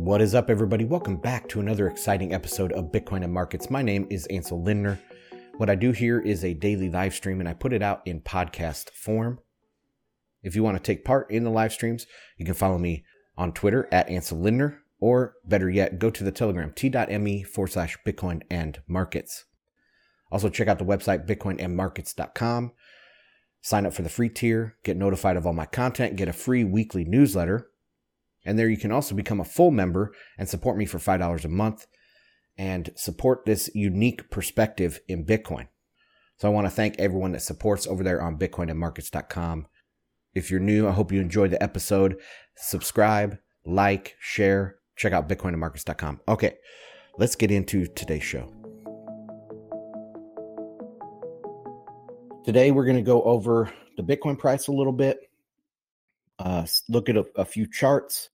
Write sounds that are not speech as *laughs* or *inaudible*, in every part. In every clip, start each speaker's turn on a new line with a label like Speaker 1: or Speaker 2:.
Speaker 1: What is up, everybody? Welcome back to another exciting episode of Bitcoin and Markets. My name is Ansel Lindner. What I do here is a daily live stream and I put it out in podcast form. If you want to take part in the live streams, you can follow me on Twitter at Ansel Lindner, or better yet, go to the Telegram t.me forward slash Bitcoin and Markets. Also, check out the website bitcoinandmarkets.com. Sign up for the free tier, get notified of all my content, get a free weekly newsletter and there you can also become a full member and support me for $5 a month and support this unique perspective in Bitcoin. So I want to thank everyone that supports over there on bitcoinandmarkets.com. If you're new, I hope you enjoyed the episode. Subscribe, like, share, check out bitcoinandmarkets.com. Okay, let's get into today's show. Today we're going to go over the Bitcoin price a little bit uh, look at a, a few charts,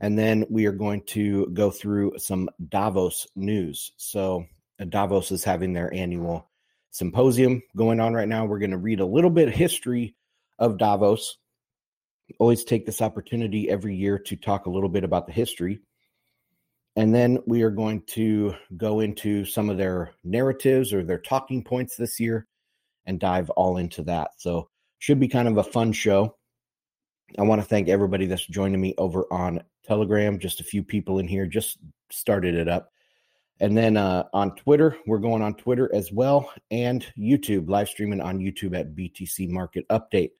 Speaker 1: and then we are going to go through some Davos news. So, uh, Davos is having their annual symposium going on right now. We're going to read a little bit of history of Davos. Always take this opportunity every year to talk a little bit about the history. And then we are going to go into some of their narratives or their talking points this year and dive all into that. So, should be kind of a fun show. I want to thank everybody that's joining me over on Telegram. Just a few people in here just started it up. And then uh, on Twitter, we're going on Twitter as well, and YouTube, live streaming on YouTube at BTC Market Update.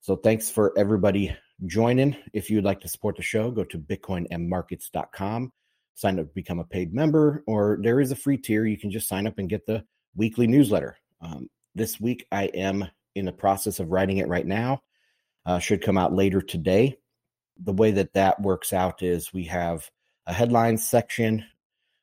Speaker 1: So thanks for everybody joining. If you'd like to support the show, go to bitcoinandmarkets.com, sign up become a paid member, or there is a free tier. You can just sign up and get the weekly newsletter. Um, this week, I am in the process of writing it right now uh, should come out later today. The way that that works out is we have a headlines section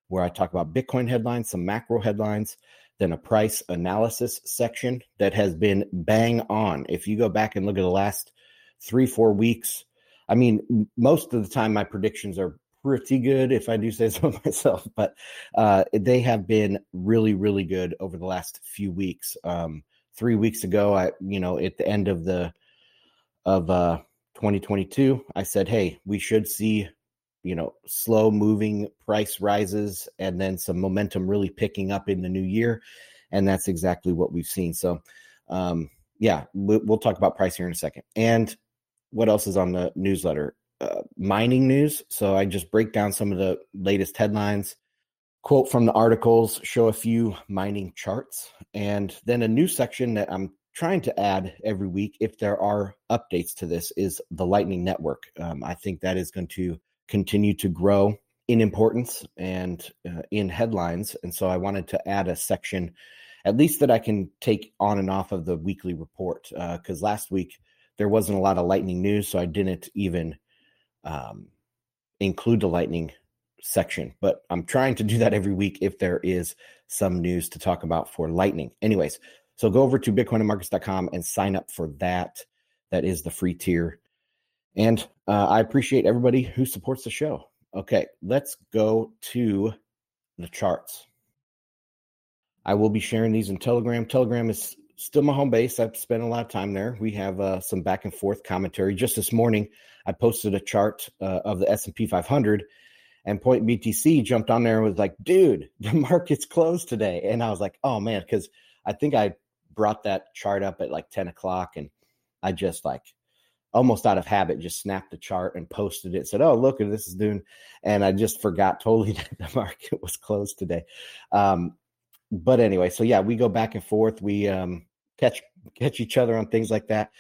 Speaker 1: where I talk about Bitcoin headlines, some macro headlines, then a price analysis section that has been bang on. If you go back and look at the last three, four weeks, I mean, most of the time my predictions are pretty good, if I do say *laughs* so myself, but uh, they have been really, really good over the last few weeks. Um, three weeks ago, I, you know, at the end of the of uh, 2022, I said, hey, we should see, you know, slow moving price rises and then some momentum really picking up in the new year. And that's exactly what we've seen. So, um, yeah, we'll talk about price here in a second. And what else is on the newsletter? Uh, mining news. So I just break down some of the latest headlines, quote from the articles, show a few mining charts, and then a new section that I'm trying to add every week, if there are updates to this, is the Lightning Network. Um, I think that is going to continue to grow in importance and uh, in headlines. And so I wanted to add a section, at least that I can take on and off of the weekly report. Because uh, last week there wasn't a lot of Lightning news, so I didn't even um, include the Lightning section. But I'm trying to do that every week if there is some news to talk about for Lightning. Anyways, so go over to bitcoinandmarkets.com and sign up for that. That is the free tier. And uh, I appreciate everybody who supports the show. Okay, let's go to the charts. I will be sharing these in Telegram. Telegram is still my home base. I've spent a lot of time there. We have uh, some back and forth commentary. Just this morning, I posted a chart uh, of the S&P 500 and Point BTC jumped on there and was like, dude, *laughs* the market's closed today. And I was like, oh man, because I think I brought that chart up at like 10 o'clock and I just like almost out of habit just snapped the chart and posted it said oh look at this is doing and i just forgot totally *laughs* that the market was closed today. Um, but anyway so yeah we go back and forth. We um, catch catch each other on things like that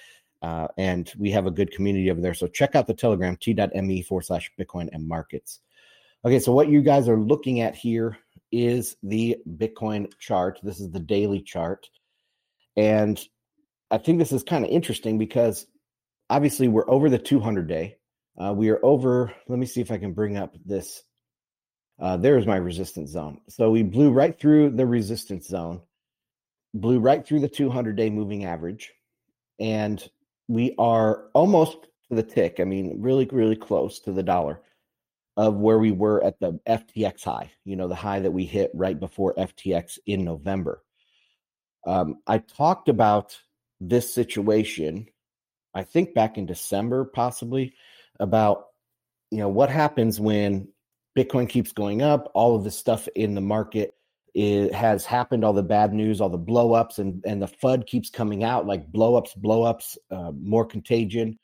Speaker 1: uh, and we have a good community over there. So check out the telegram t.me forward slash bitcoin and markets. Okay so what you guys are looking at here is the bitcoin chart. This is the daily chart and I think this is kind of interesting because obviously we're over the 200 day. Uh, we are over, let me see if I can bring up this. Uh, there's my resistance zone. So we blew right through the resistance zone, blew right through the 200 day moving average. And we are almost to the tick. I mean, really, really close to the dollar of where we were at the FTX high, you know, the high that we hit right before FTX in November. Um, I talked about this situation, I think back in December, possibly, about you know, what happens when Bitcoin keeps going up, all of this stuff in the market it has happened all the bad news all the blow ups and and the fud keeps coming out like blow ups blow ups uh, more contagion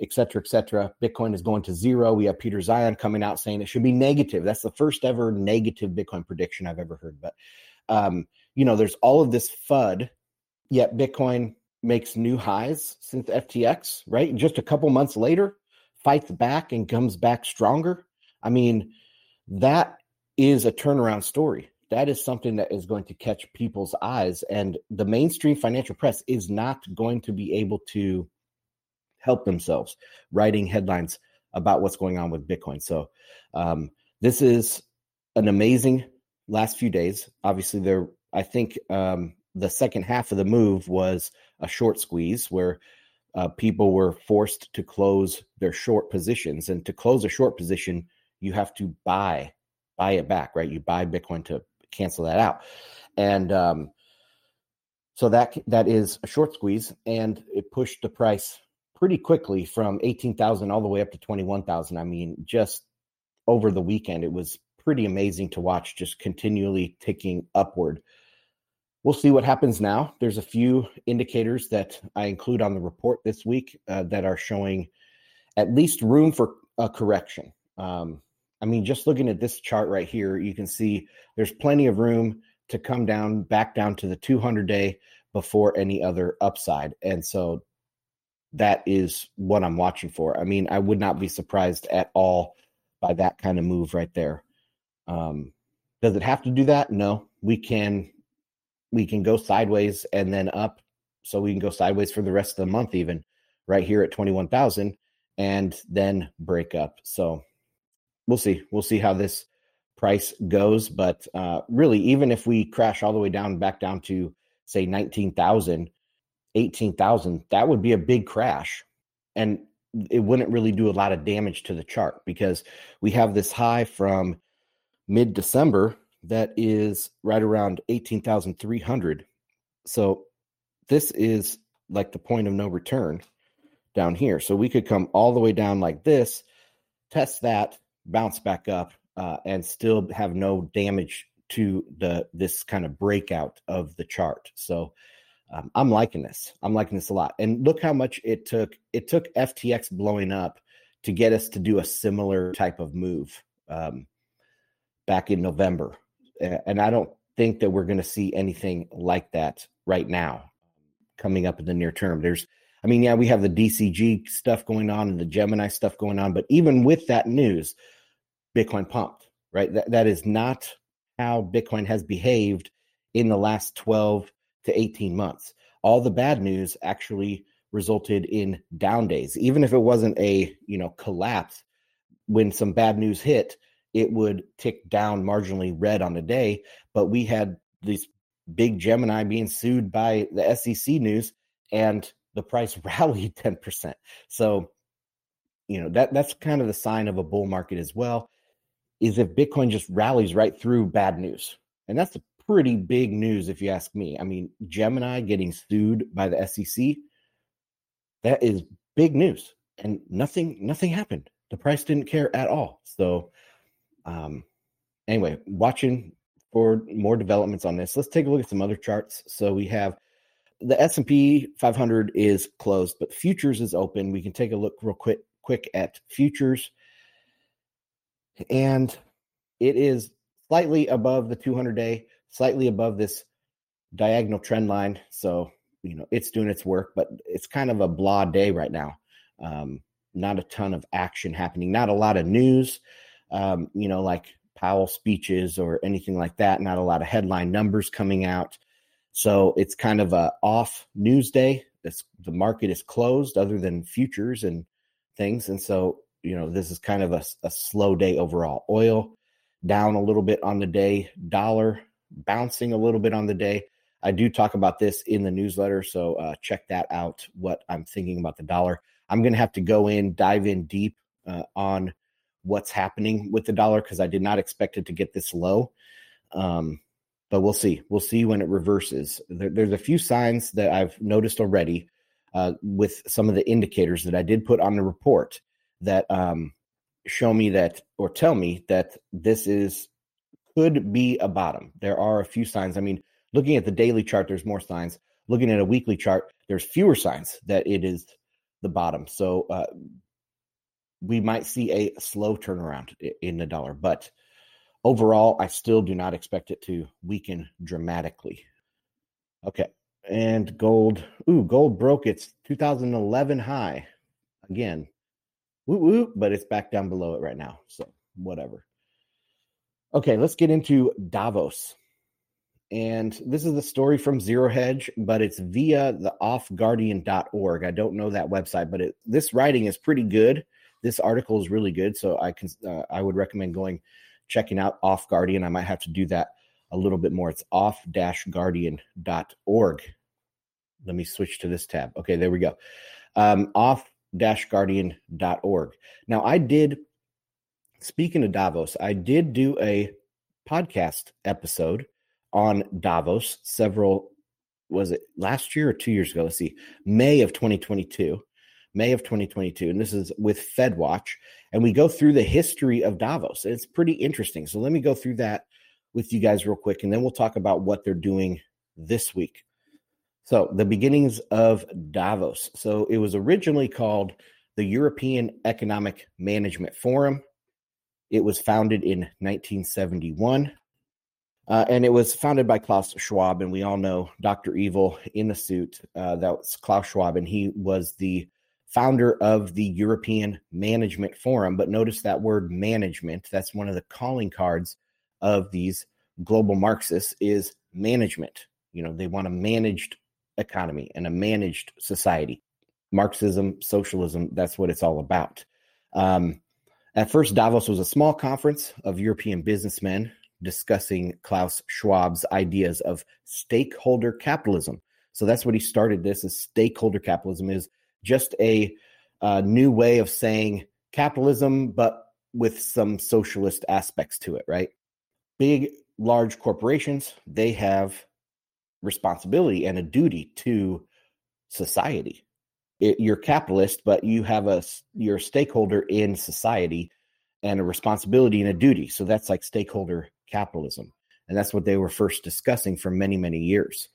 Speaker 1: et cetera, et cetera. Bitcoin is going to zero. We have Peter Zeihan coming out saying it should be negative. That's the first ever negative Bitcoin prediction I've ever heard. But, um, you know, there's all of this FUD, yet Bitcoin makes new highs since FTX, right? just a couple months later, fights back and comes back stronger. I mean, that is a turnaround story. That is something that is going to catch people's eyes. And the mainstream financial press is not going to be able to help themselves writing headlines about what's going on with Bitcoin. So um, this is an amazing last few days. Obviously, there I think um, the second half of the move was a short squeeze where uh, people were forced to close their short positions, and to close a short position, you have to buy buy it back, right? You buy Bitcoin to cancel that out, and um, so that that is a short squeeze, and it pushed the price pretty quickly from 18,000 all the way up to 21,000. I mean, just over the weekend, it was pretty amazing to watch, just continually ticking upward. We'll see what happens now. There's a few indicators that I include on the report this week uh, that are showing at least room for a correction. Um, I mean, just looking at this chart right here, you can see there's plenty of room to come down back down to the 200 day before any other upside. And so that is what I'm watching for. I mean, I would not be surprised at all by that kind of move right there. Um, does it have to do that? No, we can we can go sideways and then up, so we can go sideways for the rest of the month, even right here at twenty one thousand, and then break up. So we'll see. We'll see how this price goes. But uh, really, even if we crash all the way down back down to say nineteen thousand 18,000, that would be a big crash. And it wouldn't really do a lot of damage to the chart because we have this high from mid December that is right around 18,300. So this is like the point of no return down here. So we could come all the way down like this, test that, bounce back up, uh, and still have no damage to the this kind of breakout of the chart. So um, I'm liking this. I'm liking this a lot. And look how much it took. It took FTX blowing up to get us to do a similar type of move um, back in November. And I don't think that we're going to see anything like that right now coming up in the near term. There's, I mean, yeah, we have the DCG stuff going on and the Gemini stuff going on, but even with that news, Bitcoin pumped, right? That, that is not how Bitcoin has behaved in the last 12 to 18 months. All the bad news actually resulted in down days. Even if it wasn't a, you know, collapse, when some bad news hit, it would tick down marginally red on the day. But we had these big Gemini being sued by the SEC news and the price *laughs* rallied 10%. So, you know, that that's kind of the sign of a bull market as well. Is if Bitcoin just rallies right through bad news. And that's pretty big news, if you ask me. I mean, Gemini getting sued by the SEC, that is big news. And nothing, nothing happened. The price didn't care at all. So, um, anyway, watching for more developments on this. Let's take a look at some other charts. So we have the S&P 500 is closed, but futures is open. We can take a look real quick quick at futures. And it is slightly above the 200 day slightly above this diagonal trend line. So, you know, it's doing its work, but it's kind of a blah day right now. Um, not a ton of action happening, not a lot of news, um, you know, like Powell speeches or anything like that, not a lot of headline numbers coming out. So it's kind of a off news day. It's, the market is closed other than futures and things. And so, you know, this is kind of a, a slow day overall. Oil down a little bit on the day, dollar bouncing a little bit on the day. I do talk about this in the newsletter, so uh, check that out. What I'm thinking about the dollar. I'm going to have to go in, dive in deep uh, on what's happening with the dollar because I did not expect it to get this low. Um, but we'll see. We'll see when it reverses. There, there's a few signs that I've noticed already uh, with some of the indicators that I did put on the report that um, show me that or tell me that this is could be a bottom. There are a few signs. I mean, looking at the daily chart, there's more signs. Looking at a weekly chart, there's fewer signs that it is the bottom. So uh, we might see a slow turnaround in the dollar, but overall, I still do not expect it to weaken dramatically. Okay. And gold, ooh, gold broke its 2011 high again. Woo, but it's back down below it right now. So whatever. Okay, let's get into Davos. And this is the story from Zero Hedge, but it's via the offguardian.org. I don't know that website, but it, this writing is pretty good. This article is really good, so I can uh, I would recommend going checking out Off Guardian. I might have to do that a little bit more. It's off-guardian.org. Let me switch to this tab. Okay, there we go. Um, off-guardian.org. Now, I did speaking of Davos, I did do a podcast episode on Davos several was it last year or two years ago? Let's see, May of 2022. May of 2022. And this is with FedWatch. And we go through the history of Davos. It's pretty interesting. So let me go through that with you guys real quick, and then we'll talk about what they're doing this week. So, the beginnings of Davos. So, it was originally called the European Economic Management Forum. It was founded in 1971. Uh, and it was founded by Klaus Schwab, and we all know Dr. Evil in the suit. Uh, that was Klaus Schwab, and he was the founder of the European Management Forum. But notice that word management, that's one of the calling cards of these global Marxists is management. You know, they want a managed economy and a managed society. Marxism, socialism, that's what it's all about. Um, at first, Davos was a small conference of European businessmen discussing Klaus Schwab's ideas of stakeholder capitalism. So that's what he started this is stakeholder capitalism is just a, a new way of saying capitalism, but with some socialist aspects to it, right? Big, large corporations, they have responsibility and a duty to society. It, you're capitalist, but you have a you're a stakeholder in society and a responsibility and a duty. So that's like stakeholder capitalism, and that's what they were first discussing for many many years.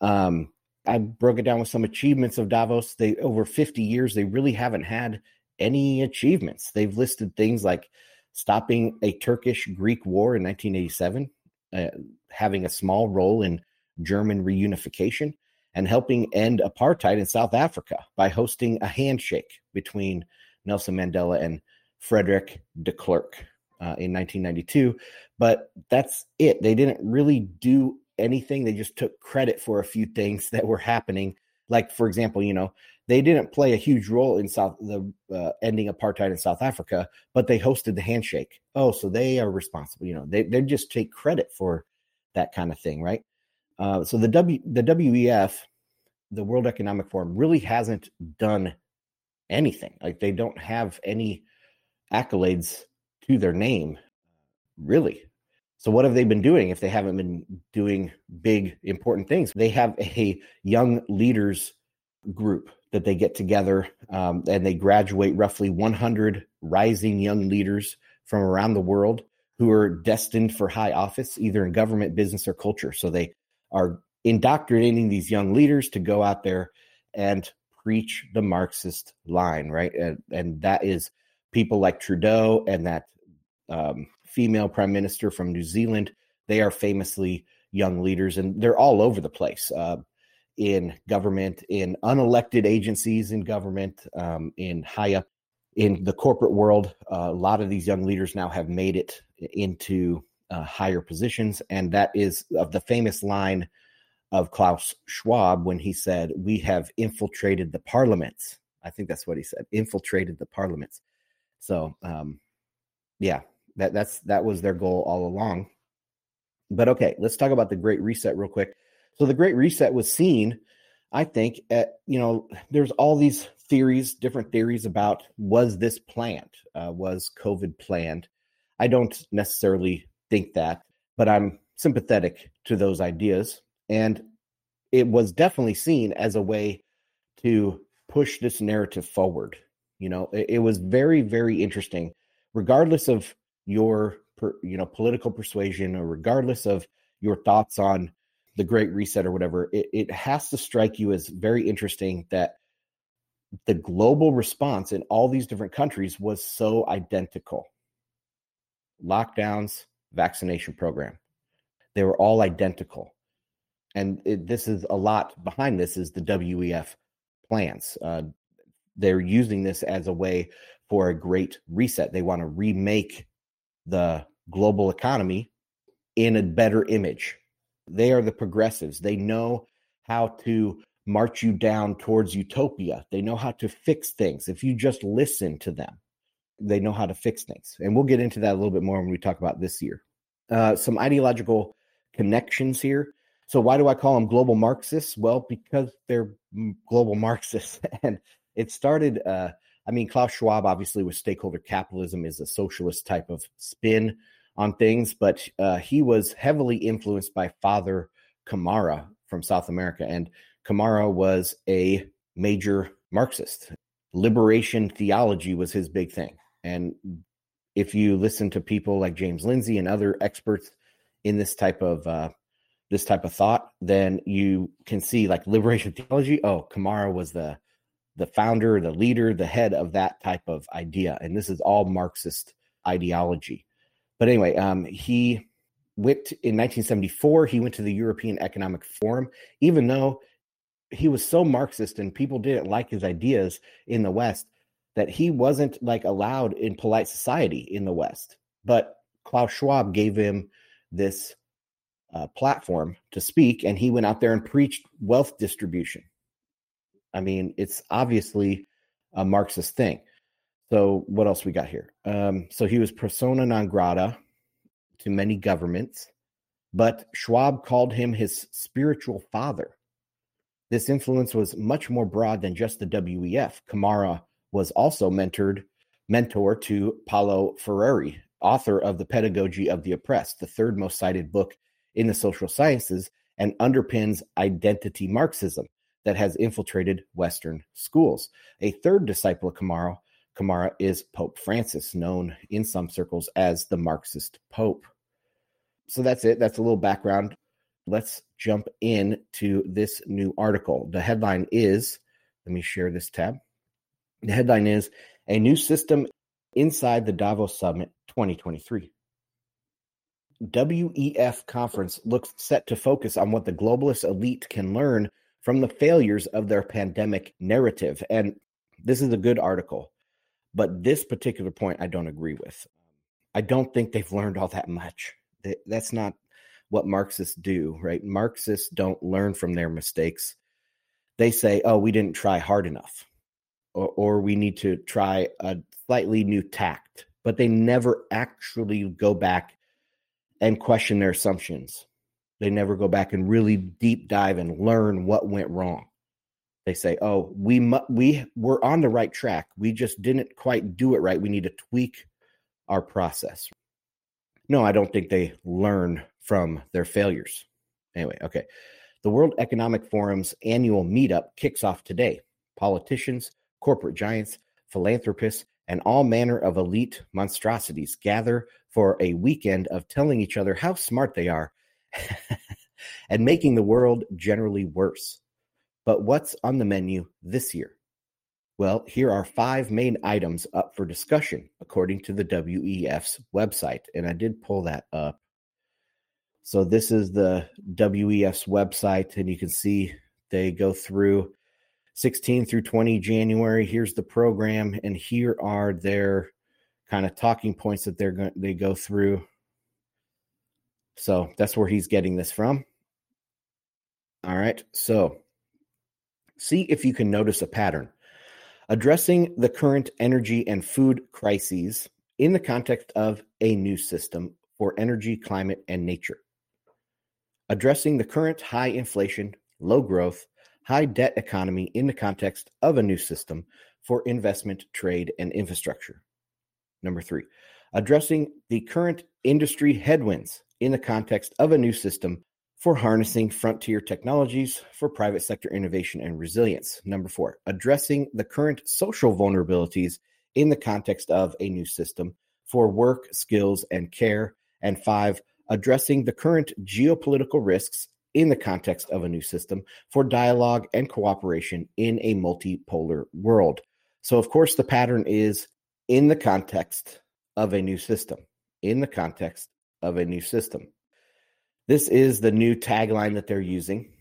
Speaker 1: Um, I broke it down with some achievements of Davos. They over 50 years, they really haven't had any achievements. They've listed things like stopping a Turkish Greek war in 1987, uh, having a small role in German reunification, and helping end apartheid in South Africa by hosting a handshake between Nelson Mandela and Frederick de Klerk uh, in 1992. But that's it. They didn't really do anything. They just took credit for a few things *laughs* that were happening. Like, for example, you know, they didn't play a huge role in South the uh, ending apartheid in South Africa, but they hosted the handshake. Oh, so they are responsible. You know, they they just take credit for that kind of thing, right? Uh, so the W the WEF, the World Economic Forum, really hasn't done anything. Like they don't have any accolades to their name, really. So, what have they been doing if they haven't been doing big, important things? They have a young leaders group that they get together um, and they graduate roughly 100 rising young leaders from around the world who are destined for high office, either in government, business, or culture. So, they are indoctrinating these young leaders to go out there and preach the Marxist line, right? And, and that is people like Trudeau and that um, female prime minister from New Zealand. They are famously young leaders, and they're all over the place uh, in government, in unelected agencies in government, um, in high up in the corporate world. Uh, a lot of these young leaders now have made it into uh, higher positions, and that is of the famous line of Klaus Schwab when he said, "We have infiltrated the parliaments." I think that's what he said. Infiltrated the parliaments. So, um, yeah, that that's that was their goal all along. But okay, let's talk about the Great Reset real quick. So the Great Reset was seen, I think, at you know, there's all these theories, different theories about was this planned? Uh, was COVID planned? I don't necessarily think that, but I'm sympathetic to those ideas. And it was definitely seen as a way to push this narrative forward. You know, it, it was very, very interesting regardless of your you know political persuasion or regardless of your thoughts on the Great Reset or whatever, it, it has to strike you as very interesting that the global response in all these different countries was so identical. Lockdowns, vaccination program, they were all identical. And it, this is a lot behind this is the WEF plans. Uh, they're using this as a way for a great reset. They want to remake the global economy in a better image. They are the progressives. They know how to march you down towards utopia. They know how to fix things. If you just listen to them, they know how to fix things. And we'll get into that a little bit more when we talk about this year. Uh, some ideological connections here. So, why do I call them global Marxists? Well, because they're global Marxists. *laughs* and it started, uh, I mean, Klaus Schwab, obviously, with stakeholder capitalism, is a socialist type of spin on things, but uh, he was heavily influenced by Father Camara from South America. And Camara was a major Marxist. Liberation theology was his big thing. And if you listen to people like James Lindsay and other experts in this type of uh, this type of thought, then you can see like liberation theology. Oh, Camara was the the founder, the leader, the head of that type of idea, and this is all Marxist ideology. But anyway, um, he went in 1974. He went to the European Economic Forum, even though he was so Marxist and people didn't like his ideas in the West that he wasn't like allowed in polite society in the West. But Klaus Schwab gave him this uh, platform to speak, and he went out there and preached wealth distribution. I mean, it's obviously a Marxist thing. So, what else we got here? Um, so, he was persona non grata to many governments, but Schwab called him his spiritual father. This influence was much more broad than just the WEF. Camara was also mentored mentor to Paulo Freire, author of The Pedagogy of the Oppressed, the third most cited book in the social sciences, and underpins identity Marxism that has infiltrated Western schools. A third disciple of Camara, Camara is Pope Francis, known in some circles as the Marxist Pope. So that's it. That's a little background let's jump in to this new article. The headline is let me share this tab. The headline is A New System Inside the Davos Summit 2023. WEF conference looks set to focus on what the globalist elite can learn from the failures of their pandemic narrative. And this is a good article, but this particular point I don't agree with. I don't think they've learned all that much. That's not what Marxists do, right? Marxists don't learn from their mistakes. They say, oh, we didn't try hard enough, or, or we need to try a slightly new tact, but they never actually go back and question their assumptions. They never go back and really deep dive and learn what went wrong. They say, "Oh, we mu- we were on the right track. We just didn't quite do it right. We need to tweak our process." No, I don't think they learn from their failures. Anyway, okay. The World Economic Forum's annual meetup kicks off today. Politicians, corporate giants, philanthropists, and all manner of elite monstrosities gather for a weekend of telling each other how smart they are *laughs* and making the world generally worse. But what's on the menu this year? Well, here are five main items up for discussion, according to the WEF's website. And I did pull that up so this is the WEF's website, and you can see they go through 16 through 20 January. Here's the program, and here are their kind of talking points that they're going they go through. So that's where he's getting this from. All right. So see if you can notice a pattern. Addressing the current energy and food crises in the context of a new system for energy, climate, and nature addressing the current high inflation, low growth, high debt economy in the context of a new system for investment, trade, and infrastructure. Number three, addressing the current industry headwinds in the context of a new system for harnessing frontier technologies for private sector innovation and resilience. Number four, addressing the current social vulnerabilities in the context of a new system for work, skills, and care. And five, addressing the current geopolitical risks in the context of a new system for dialogue and cooperation in a multipolar world. So, of course, the pattern is in the context of a new system. In the context of a new system. This is the new tagline that they're using.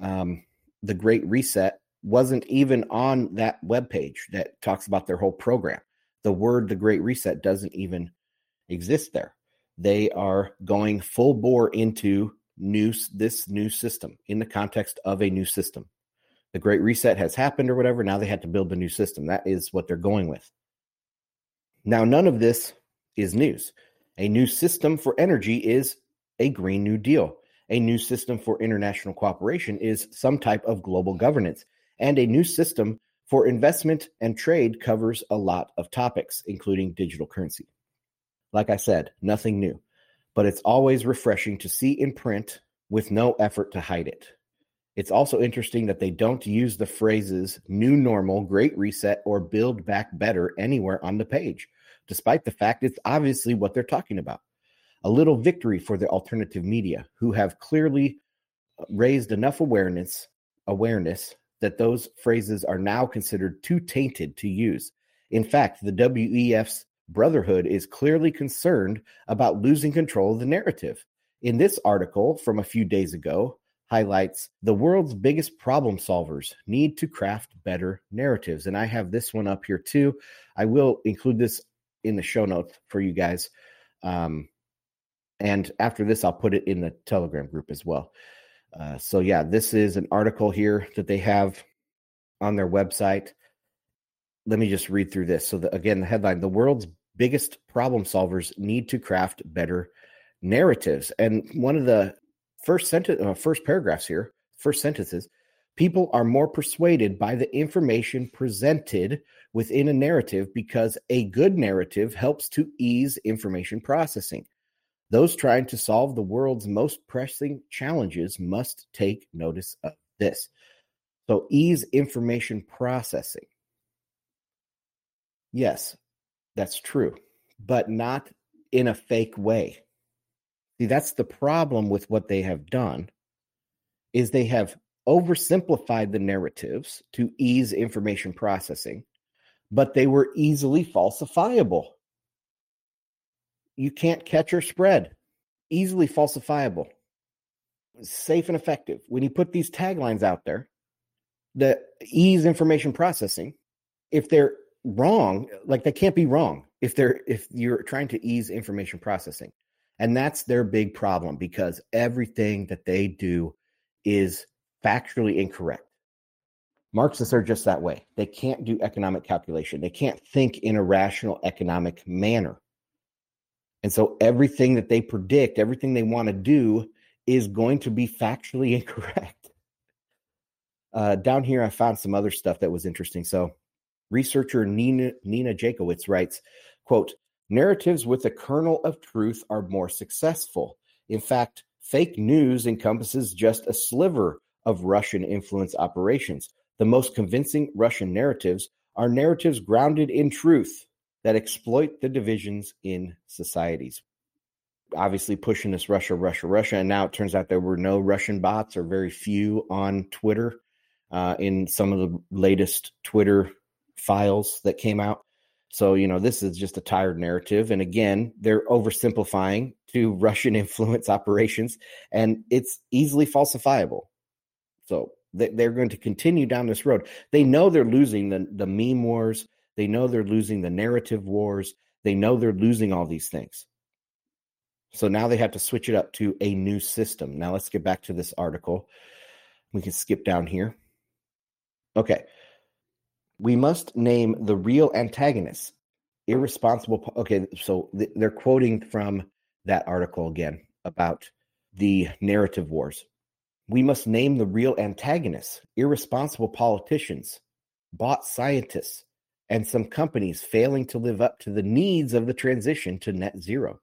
Speaker 1: Um, the Great Reset wasn't even on that web page that talks about their whole program. The word the Great Reset doesn't even exist there. They are going full bore into new this new system in the context of a new system. The Great Reset has happened or whatever. Now they had to build a new system. That is what they're going with. Now, none of this is news. A new system for energy is a Green New Deal. A new system for international cooperation is some type of global governance. And a new system for investment and trade covers a lot of topics, including digital currency. Like I said, nothing new, but it's always refreshing to see in print with no effort to hide it. It's also interesting that they don't use the phrases new normal, great reset, or build back better anywhere on the page, despite the fact it's obviously what they're talking about. A little victory for the alternative media, who have clearly uh, raised enough awareness awareness that those phrases are now considered too tainted to use. In fact, the WEF's Brotherhood is clearly concerned about losing control of the narrative. In this article from a few days ago, highlights the world's biggest problem solvers need to craft better narratives. And I have this one up here too. I will include this in the show notes for you guys. Um, and after this, I'll put it in the Telegram group as well. Uh, so, yeah, this is an article here that they have on their website. Let me just read through this. So, the, again, the headline The world's biggest problem solvers need to craft better narratives. And one of the first sentence, uh, first paragraphs here, first sentences, people are more persuaded by the information presented within a narrative because a good narrative helps to ease information processing. Those trying to solve the world's most pressing challenges must take notice of this. So, ease information processing. Yes, that's true, but not in a fake way. See, that's the problem with what they have done is they have oversimplified the narratives to ease information processing, but they were easily falsifiable. You can't catch or spread. Easily falsifiable. Safe and effective. When you put these taglines out there, the ease information processing, if they're wrong, like they can't be wrong if they're if you're trying to ease information processing. And that's their big problem because everything that they do is factually incorrect. Marxists are just that way. They can't do economic calculation. They can't think in a rational economic manner. And so everything that they predict, everything they want to do is going to be factually *laughs* incorrect. Uh, down here, I found some other stuff that was interesting. So researcher Nina, Nina Jankowicz writes, quote, narratives with a kernel of truth are more successful. In fact, fake news encompasses just a sliver of Russian influence operations. The most convincing Russian narratives are narratives grounded in truth that exploit the divisions in societies. Obviously, pushing this Russia, Russia, Russia. And now it turns out there were no Russian bots or very few on Twitter uh, in some of the latest Twitter files that came out. So, you know, this is just a tired narrative. And again, they're oversimplifying to Russian *laughs* influence operations, and it's easily falsifiable. So they're going to continue down this road. They know they're losing the, the meme wars. They know they're losing the narrative wars. They know they're losing all these things. So now they have to switch it up to a new system. Now let's get back to this article. We can skip down here. Okay. We must name the real antagonists. Irresponsible. Okay. So they're quoting from that article again about the narrative wars. We must name the real antagonists, irresponsible politicians, bought scientists, and some companies failing to live up to the needs of the transition to net zero.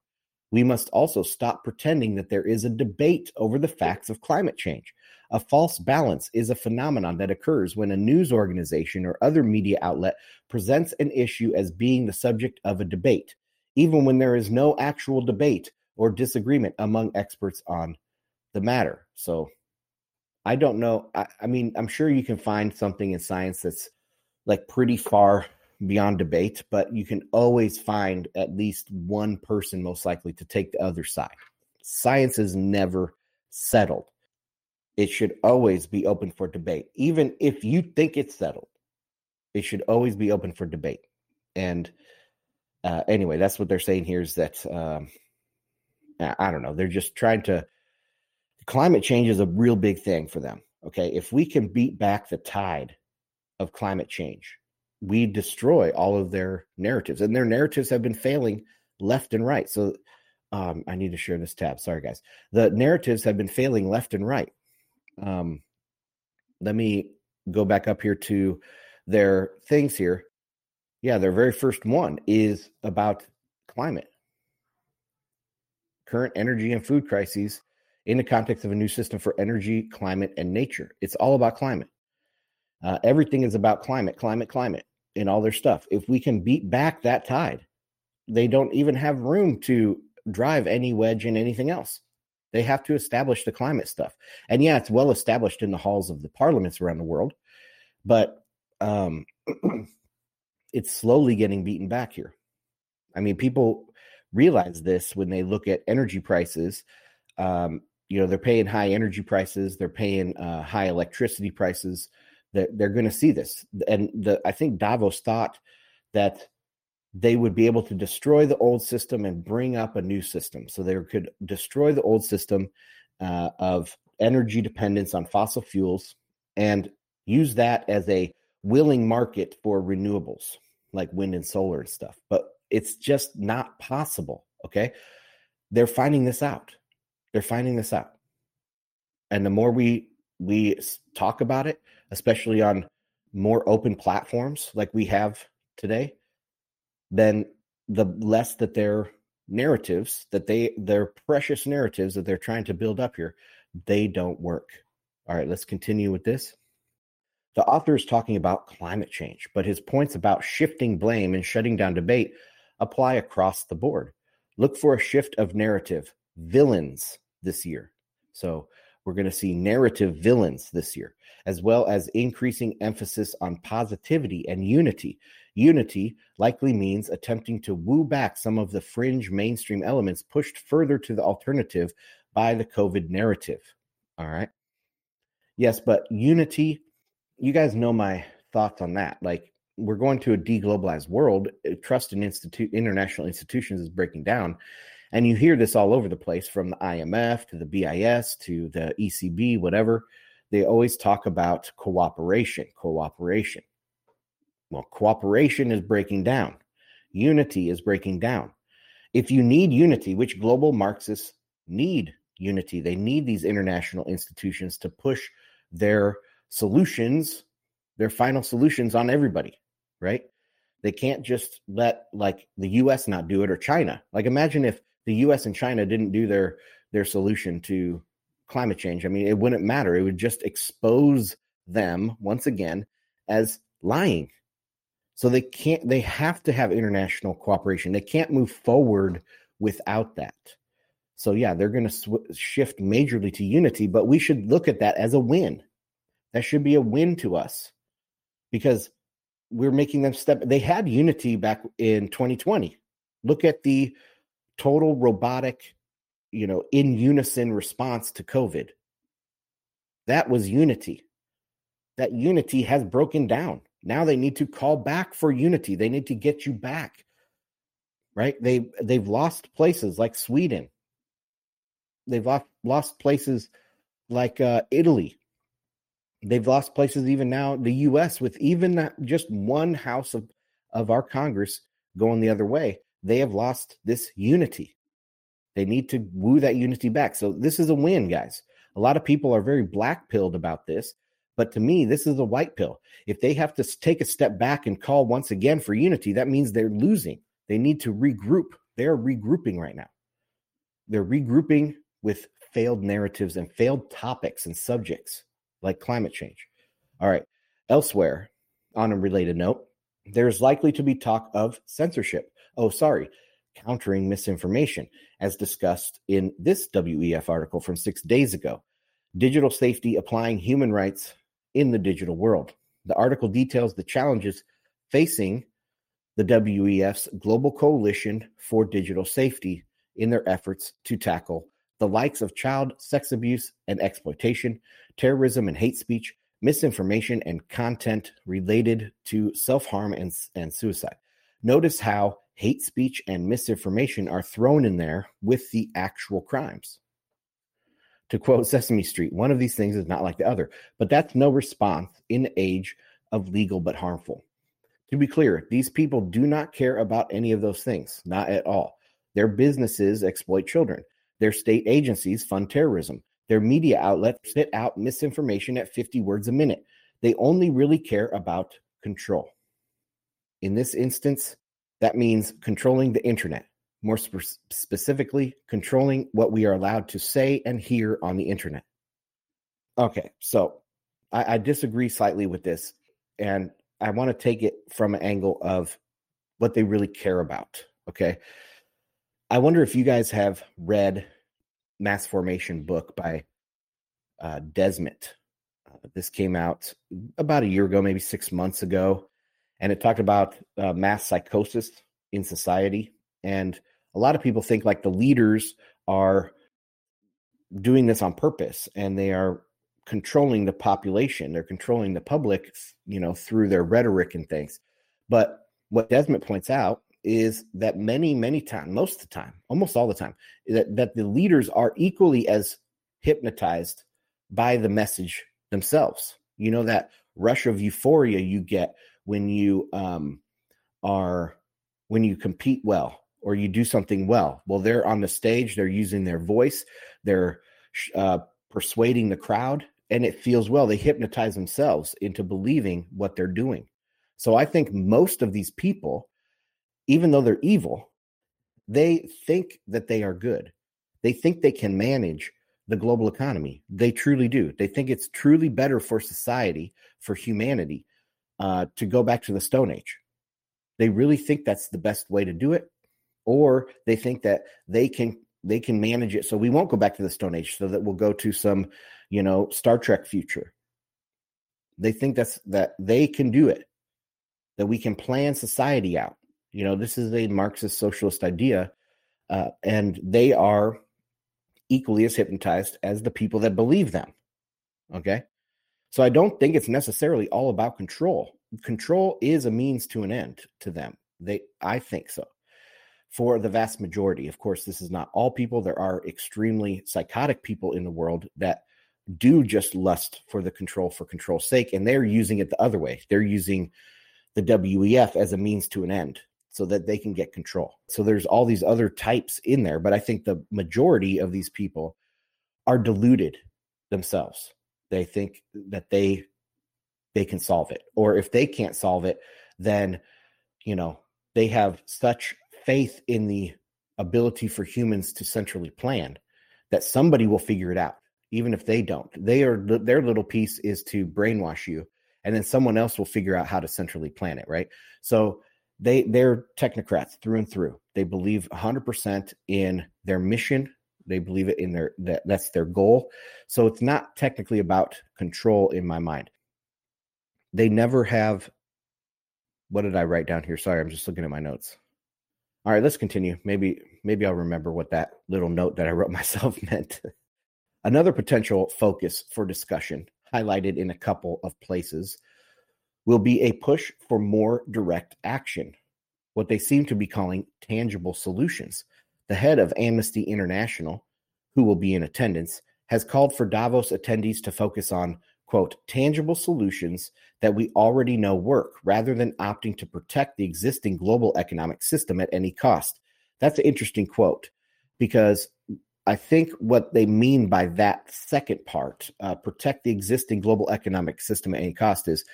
Speaker 1: We must also stop pretending that there is a debate over the facts of climate change. A false balance is a phenomenon that occurs when a news organization or other media outlet presents an issue as being the subject of a debate. even when there is no actual debate or disagreement among experts on the matter. So I don't know. I, I mean, I'm sure you can find something in science that's like pretty far beyond debate, but you can always find at least one person most likely to take the other side. Science is never settled. It should always be open for debate. Even if you think it's settled, it should always be open for debate. And uh, anyway, that's what they're saying here is that um, I don't know. They're just trying to. Climate change is a real big thing for them. Okay. If we can beat back the tide of climate change, we destroy all of their narratives, and their narratives have been failing left and right. So um, I need to share this tab. Sorry, guys. The narratives have been failing left and right. Um, let me go back up here to their things here. Yeah, their very first one is about climate, current energy and food crises in the context of a new system for energy, climate, and nature. It's all about climate. Uh, everything is about climate, climate, climate in all their stuff. If we can beat back that tide, they don't even have room to drive any wedge in anything else. They have to establish the climate stuff. And yeah, it's well established in the halls of the parliaments around the world, but um, *clears throat* it's slowly getting beaten back here. I mean, people realize this when they look at energy prices. Um, you know, they're paying high energy prices, they're paying uh, high electricity prices. That they're, they're going to see this, and the I think Davos thought that they would be able to destroy the old system and bring up a new system. So they could destroy the old system uh, of energy dependence on fossil fuels and use that as a willing market for renewables like wind and solar and stuff. But it's just not possible. Okay. They're finding this out. They're finding this out. And the more we we talk about it, especially on more open platforms like we have today, then the less that their narratives that they their precious narratives that they're trying to build up here they don't work. All right let's continue with this. The author is talking about climate change but his points about shifting blame and shutting down debate apply across the board. Look for a shift of narrative villains this year so we're going to see narrative villains this year as well as increasing emphasis on positivity and unity Unity likely means attempting to woo back some of the fringe mainstream elements pushed further to the alternative by the COVID narrative. All right. Yes, but unity, you guys know my thoughts on that. Like, we're going to a deglobalized world. Trust in institute international institutions is breaking down. And you hear this all over the place from the IMF to the BIS to the ECB, whatever. They always talk about cooperation, cooperation. Well, cooperation is breaking down, unity is breaking down. If you need unity, which global Marxists need unity, they need these international institutions to push their solutions, their final solutions on everybody, right? They can't just let like the US not do it or China. Like imagine if the US and China didn't do their their solution to climate change. I mean, it wouldn't matter. It would just expose them once again as lying so they can't, they have to have international cooperation. They can't move forward without that. So, yeah, they're going to sw- shift majorly to unity, but we should look at that as a win. That should be a win to us because we're making them step. They had unity back in 2020. Look at the total robotic, you know, in unison response to COVID. That was unity. That unity has broken down. Now they need to call back for unity. They need to get you back. Right? They they've lost places like Sweden. They've lost lost places like uh, Italy. They've lost places even now the US with even that just one house of of our Congress going the other way. They have lost this unity. They need to woo that unity back. So this is a win, guys. A lot of people are very black pilled about this but to me, this is a white pill. If they have to take a step back and call once again for unity, that means they're losing. They need to regroup. They're regrouping right now. They're regrouping with failed narratives and failed topics and subjects like climate change. All right. Elsewhere, on a related note, there's likely to be talk of censorship. Oh, sorry. countering misinformation, as discussed in this WEF article from six days ago Digital Safety Applying Human Rights in the Digital World. The article details the challenges facing the WEF's Global Coalition for Digital Safety in their efforts to tackle the likes of child sex abuse and exploitation, terrorism and hate speech, misinformation, and content related to self harm and, and suicide. Notice how hate speech and misinformation are thrown in there with the actual crimes. To quote Sesame Street, one of these things is not like the other, but that's no response in the age of legal but harmful. To be clear, these people do not care about any of those things, not at all. Their businesses exploit children. Their state agencies fund terrorism. Their media outlets spit out misinformation at 50 words a minute. They only really care about control. In this instance, that means controlling the internet, more spe- specifically, controlling what we are allowed to say and hear on the internet. Okay, so I, I disagree slightly with this, and I want to take it from an angle of what they really care about. Okay. I wonder if you guys have read Mass Formation book by uh, Desmet. Uh, this came out about a year ago, maybe six months ago, and it talked about uh, mass psychosis in society. And a lot of people think like the leaders are doing this on purpose and they are controlling the population. They're controlling the public, you know, through their rhetoric and things. But what Desmond points out is that many, many times, most of the time, almost all the time, that, that the leaders are equally as hypnotized by the message themselves. You know, that rush of euphoria you get when you um, are, when you compete well or you do something well. Well, they're on the stage, they're using their voice, they're uh, persuading the crowd, and it feels well. They hypnotize themselves into believing what they're doing. So I think most of these people even though they're evil, they think that they are good. They think they can manage the global economy. They truly do. They think it's truly better for society, for humanity, uh, to go back to the Stone Age. They really think that's the best way to do it, or they think that they can they can manage it so we won't go back to the Stone Age, so that we'll go to some, you know, Star Trek future. They think that's that they can do it, that we can plan society out you know, this is a Marxist socialist idea, uh, and they are equally as hypnotized as the people that believe them. Okay. So I don't think it's necessarily all about control. Control is a means to an end to them. They, I think so. For the vast majority, of course, this is not all people. There are extremely psychotic people in the world that do just lust for the control for control's sake, and they're using it the other way. They're using the WEF as a means to an end so that they can get control. So there's all these other types in there, but I think the majority of these people are deluded themselves. They think that they they can solve it. Or if they can't solve it, then you know, they have such faith in the ability for humans to centrally plan that somebody will figure it out even if they don't. They are their little piece is to brainwash you and then someone else will figure out how to centrally plan it, right? So they they're technocrats through and through. They believe 100% in their mission. They believe it in their that that's their goal. So it's not technically about control in my mind. They never have what did I write down here? Sorry, I'm just looking at my notes. All right, let's continue. Maybe maybe I'll remember what that little note that I wrote *laughs* myself meant. Another potential focus for discussion highlighted in a couple of places will be a push for more direct action, what they seem to be calling tangible solutions. The head of Amnesty International, who will be in attendance, has called for Davos attendees to focus on, quote, tangible solutions that we already know work rather than opting to protect the existing global economic system at any cost. That's an interesting quote because I think what they mean by that second part, uh, protect the existing global economic system at any cost, is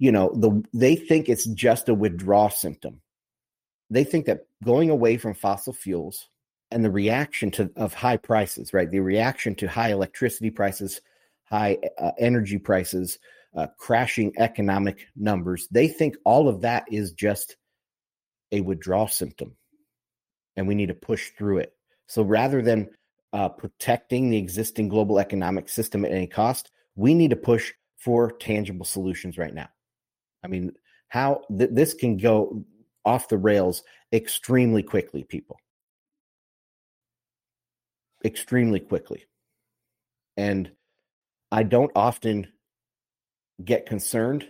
Speaker 1: you know the they think it's just a withdrawal symptom they think that going away from fossil fuels and the reaction to of high prices right the reaction to high electricity prices high uh, energy prices uh, crashing economic numbers they think all of that is just a withdrawal symptom and we need to push through it. So rather than uh, protecting the existing global economic system at any cost, we need to push for tangible solutions right now. I mean, how th- this can go off the rails extremely quickly, people. Extremely quickly. And I don't often get concerned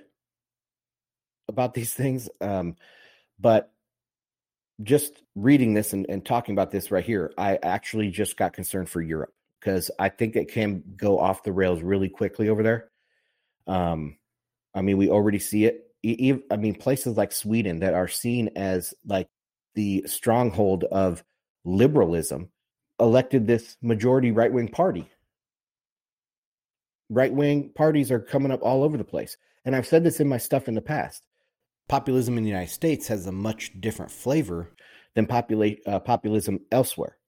Speaker 1: about these *laughs* things. Um, but just reading this and, and talking about this right here, I actually just got concerned for Europe because I think it can go off the rails really quickly over there. Um, I mean, we already see it. I mean, places like Sweden that are seen as like the stronghold of liberalism elected this majority right wing party. Right wing parties are coming up all over the place. And I've said this in my stuff in the past. Populism in the United States has a much different flavor than popula- uh, populism elsewhere.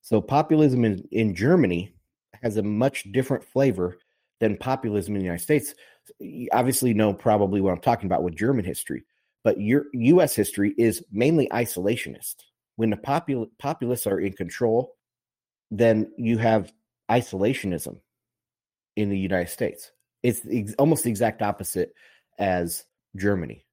Speaker 1: So, populism in, in Germany has a much different flavor than populism in the United States. You obviously, know probably what I'm talking about with German history, but your U.S. history is mainly isolationist. When the popul- populists are in control, then you have isolationism in the United States. It's ex- almost the exact opposite as Germany.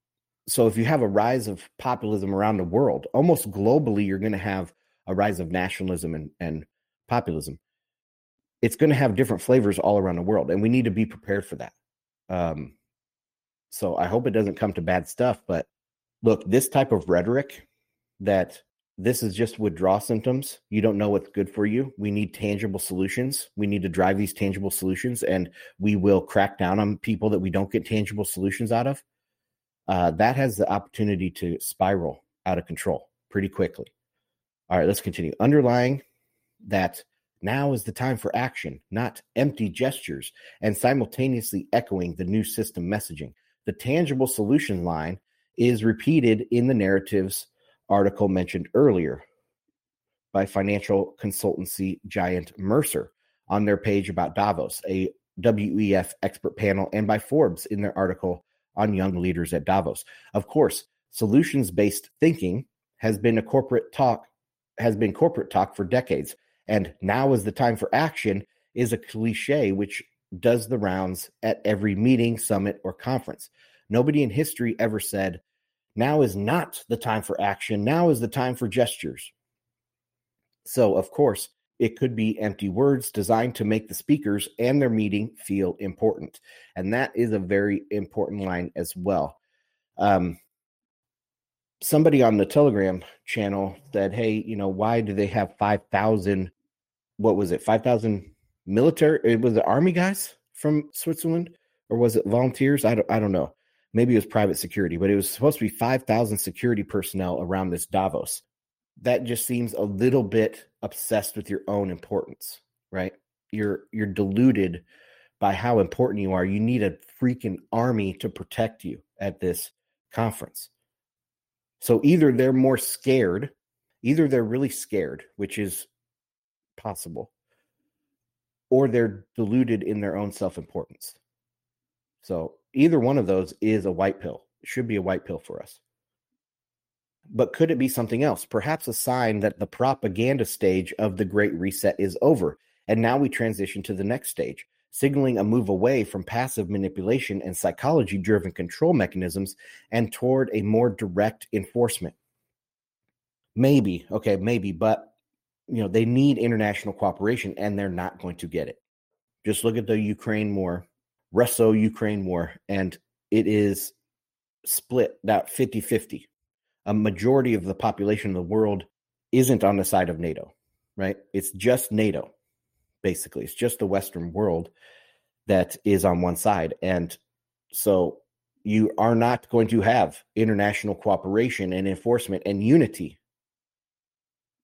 Speaker 1: So if you have a rise of populism around the world, almost globally, you're going to have a rise of nationalism and, and populism. It's going to have different flavors all around the world, and we need to be prepared for that. Um, so I hope it doesn't come to bad stuff. But look, this type of rhetoric that this is just withdrawal symptoms. You don't know what's good for you. We need tangible solutions. We need to drive these tangible solutions, and we will crack down on people that we don't get tangible solutions out of. Uh, that has the opportunity to spiral out of control pretty quickly. All right, let's continue. Underlying that now is the time for action, not empty gestures, and simultaneously echoing the new system messaging. The tangible solution line is repeated in the narratives article mentioned earlier by financial consultancy giant Mercer on their page about Davos, a WEF expert panel, and by Forbes in their article on young leaders at Davos. Of course, solutions based thinking has been a corporate talk, has been corporate talk for decades. And now is the time for action is a cliche which does the rounds at every meeting, summit, or conference. Nobody in history ever said, now is not the time for action. Now is the time for gestures. So, of course, it could be empty words designed to make the speakers and their meeting feel important. And that is a very important line as well. Um, somebody on the Telegram channel said, Hey, you know, why do they have 5,000? What was it? 5,000 military? It was the army guys from Switzerland or was it volunteers? I don't, I don't know maybe it was private security, but it was supposed to be 5,000 security personnel around this Davos. That just seems a little bit obsessed with your own importance, right? You're you're deluded by how important you are. You need a freaking army to protect you at this conference. So either they're more scared, either they're really scared, which is possible, or they're deluded in their own self-importance. So either one of those is a white pill. It should be a white pill for us. But could it be something else? Perhaps a sign that the propaganda stage of the Great Reset is over, and now we transition to the next stage, signaling a move away from passive manipulation and psychology driven control mechanisms and toward a more direct enforcement. Maybe, okay, maybe, but you know, they need international cooperation and they're not going to get it. Just look at the Ukraine war Russo Ukraine war, and it is split about 50 50. A majority of the population of the world isn't on the side of NATO, right? It's just NATO, basically. It's just the Western world that is on one side. And so you are not going to have international cooperation and enforcement and unity.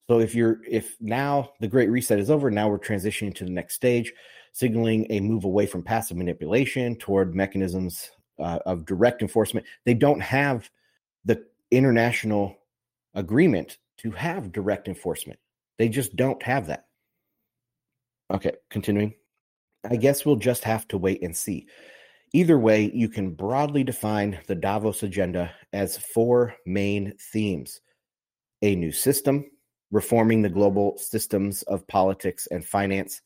Speaker 1: So if you're if now the great reset is over, now we're transitioning to the next stage signaling a move away from passive manipulation toward mechanisms uh, of direct enforcement. They don't have the international agreement to have direct enforcement. They just don't have that. Okay, continuing. I guess we'll just have to wait and see. Either way, you can broadly define the Davos agenda as four main themes a new system, reforming the global systems of politics and finance,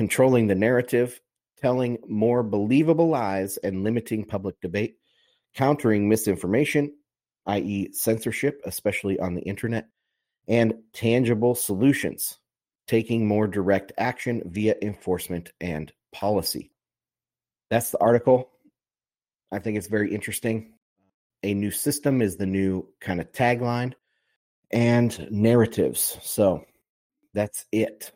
Speaker 1: controlling the narrative, telling more believable lies, and limiting public debate, countering misinformation, i.e., censorship, especially on the internet, and tangible solutions, taking more direct action via enforcement and policy. That's the article. I think it's very interesting. A new system is the new kind of tagline and narratives. So that's it.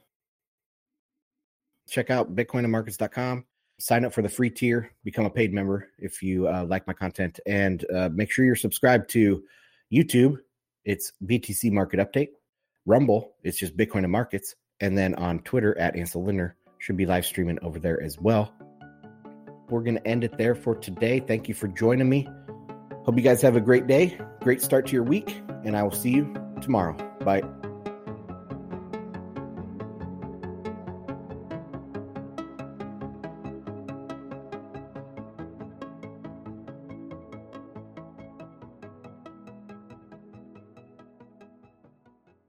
Speaker 1: Check out bitcoinandmarkets.com. Sign up for the free tier, become a paid member if you uh, like my content, and uh, make sure you're subscribed to YouTube. It's BTC Market Update. Rumble, it's just Bitcoin and Markets. And then on Twitter at Ansel Lindner, should be live streaming over there as well. We're going to end it there for today. Thank you for joining me. Hope you guys have a great day, great start to your week, and I will see you tomorrow. Bye.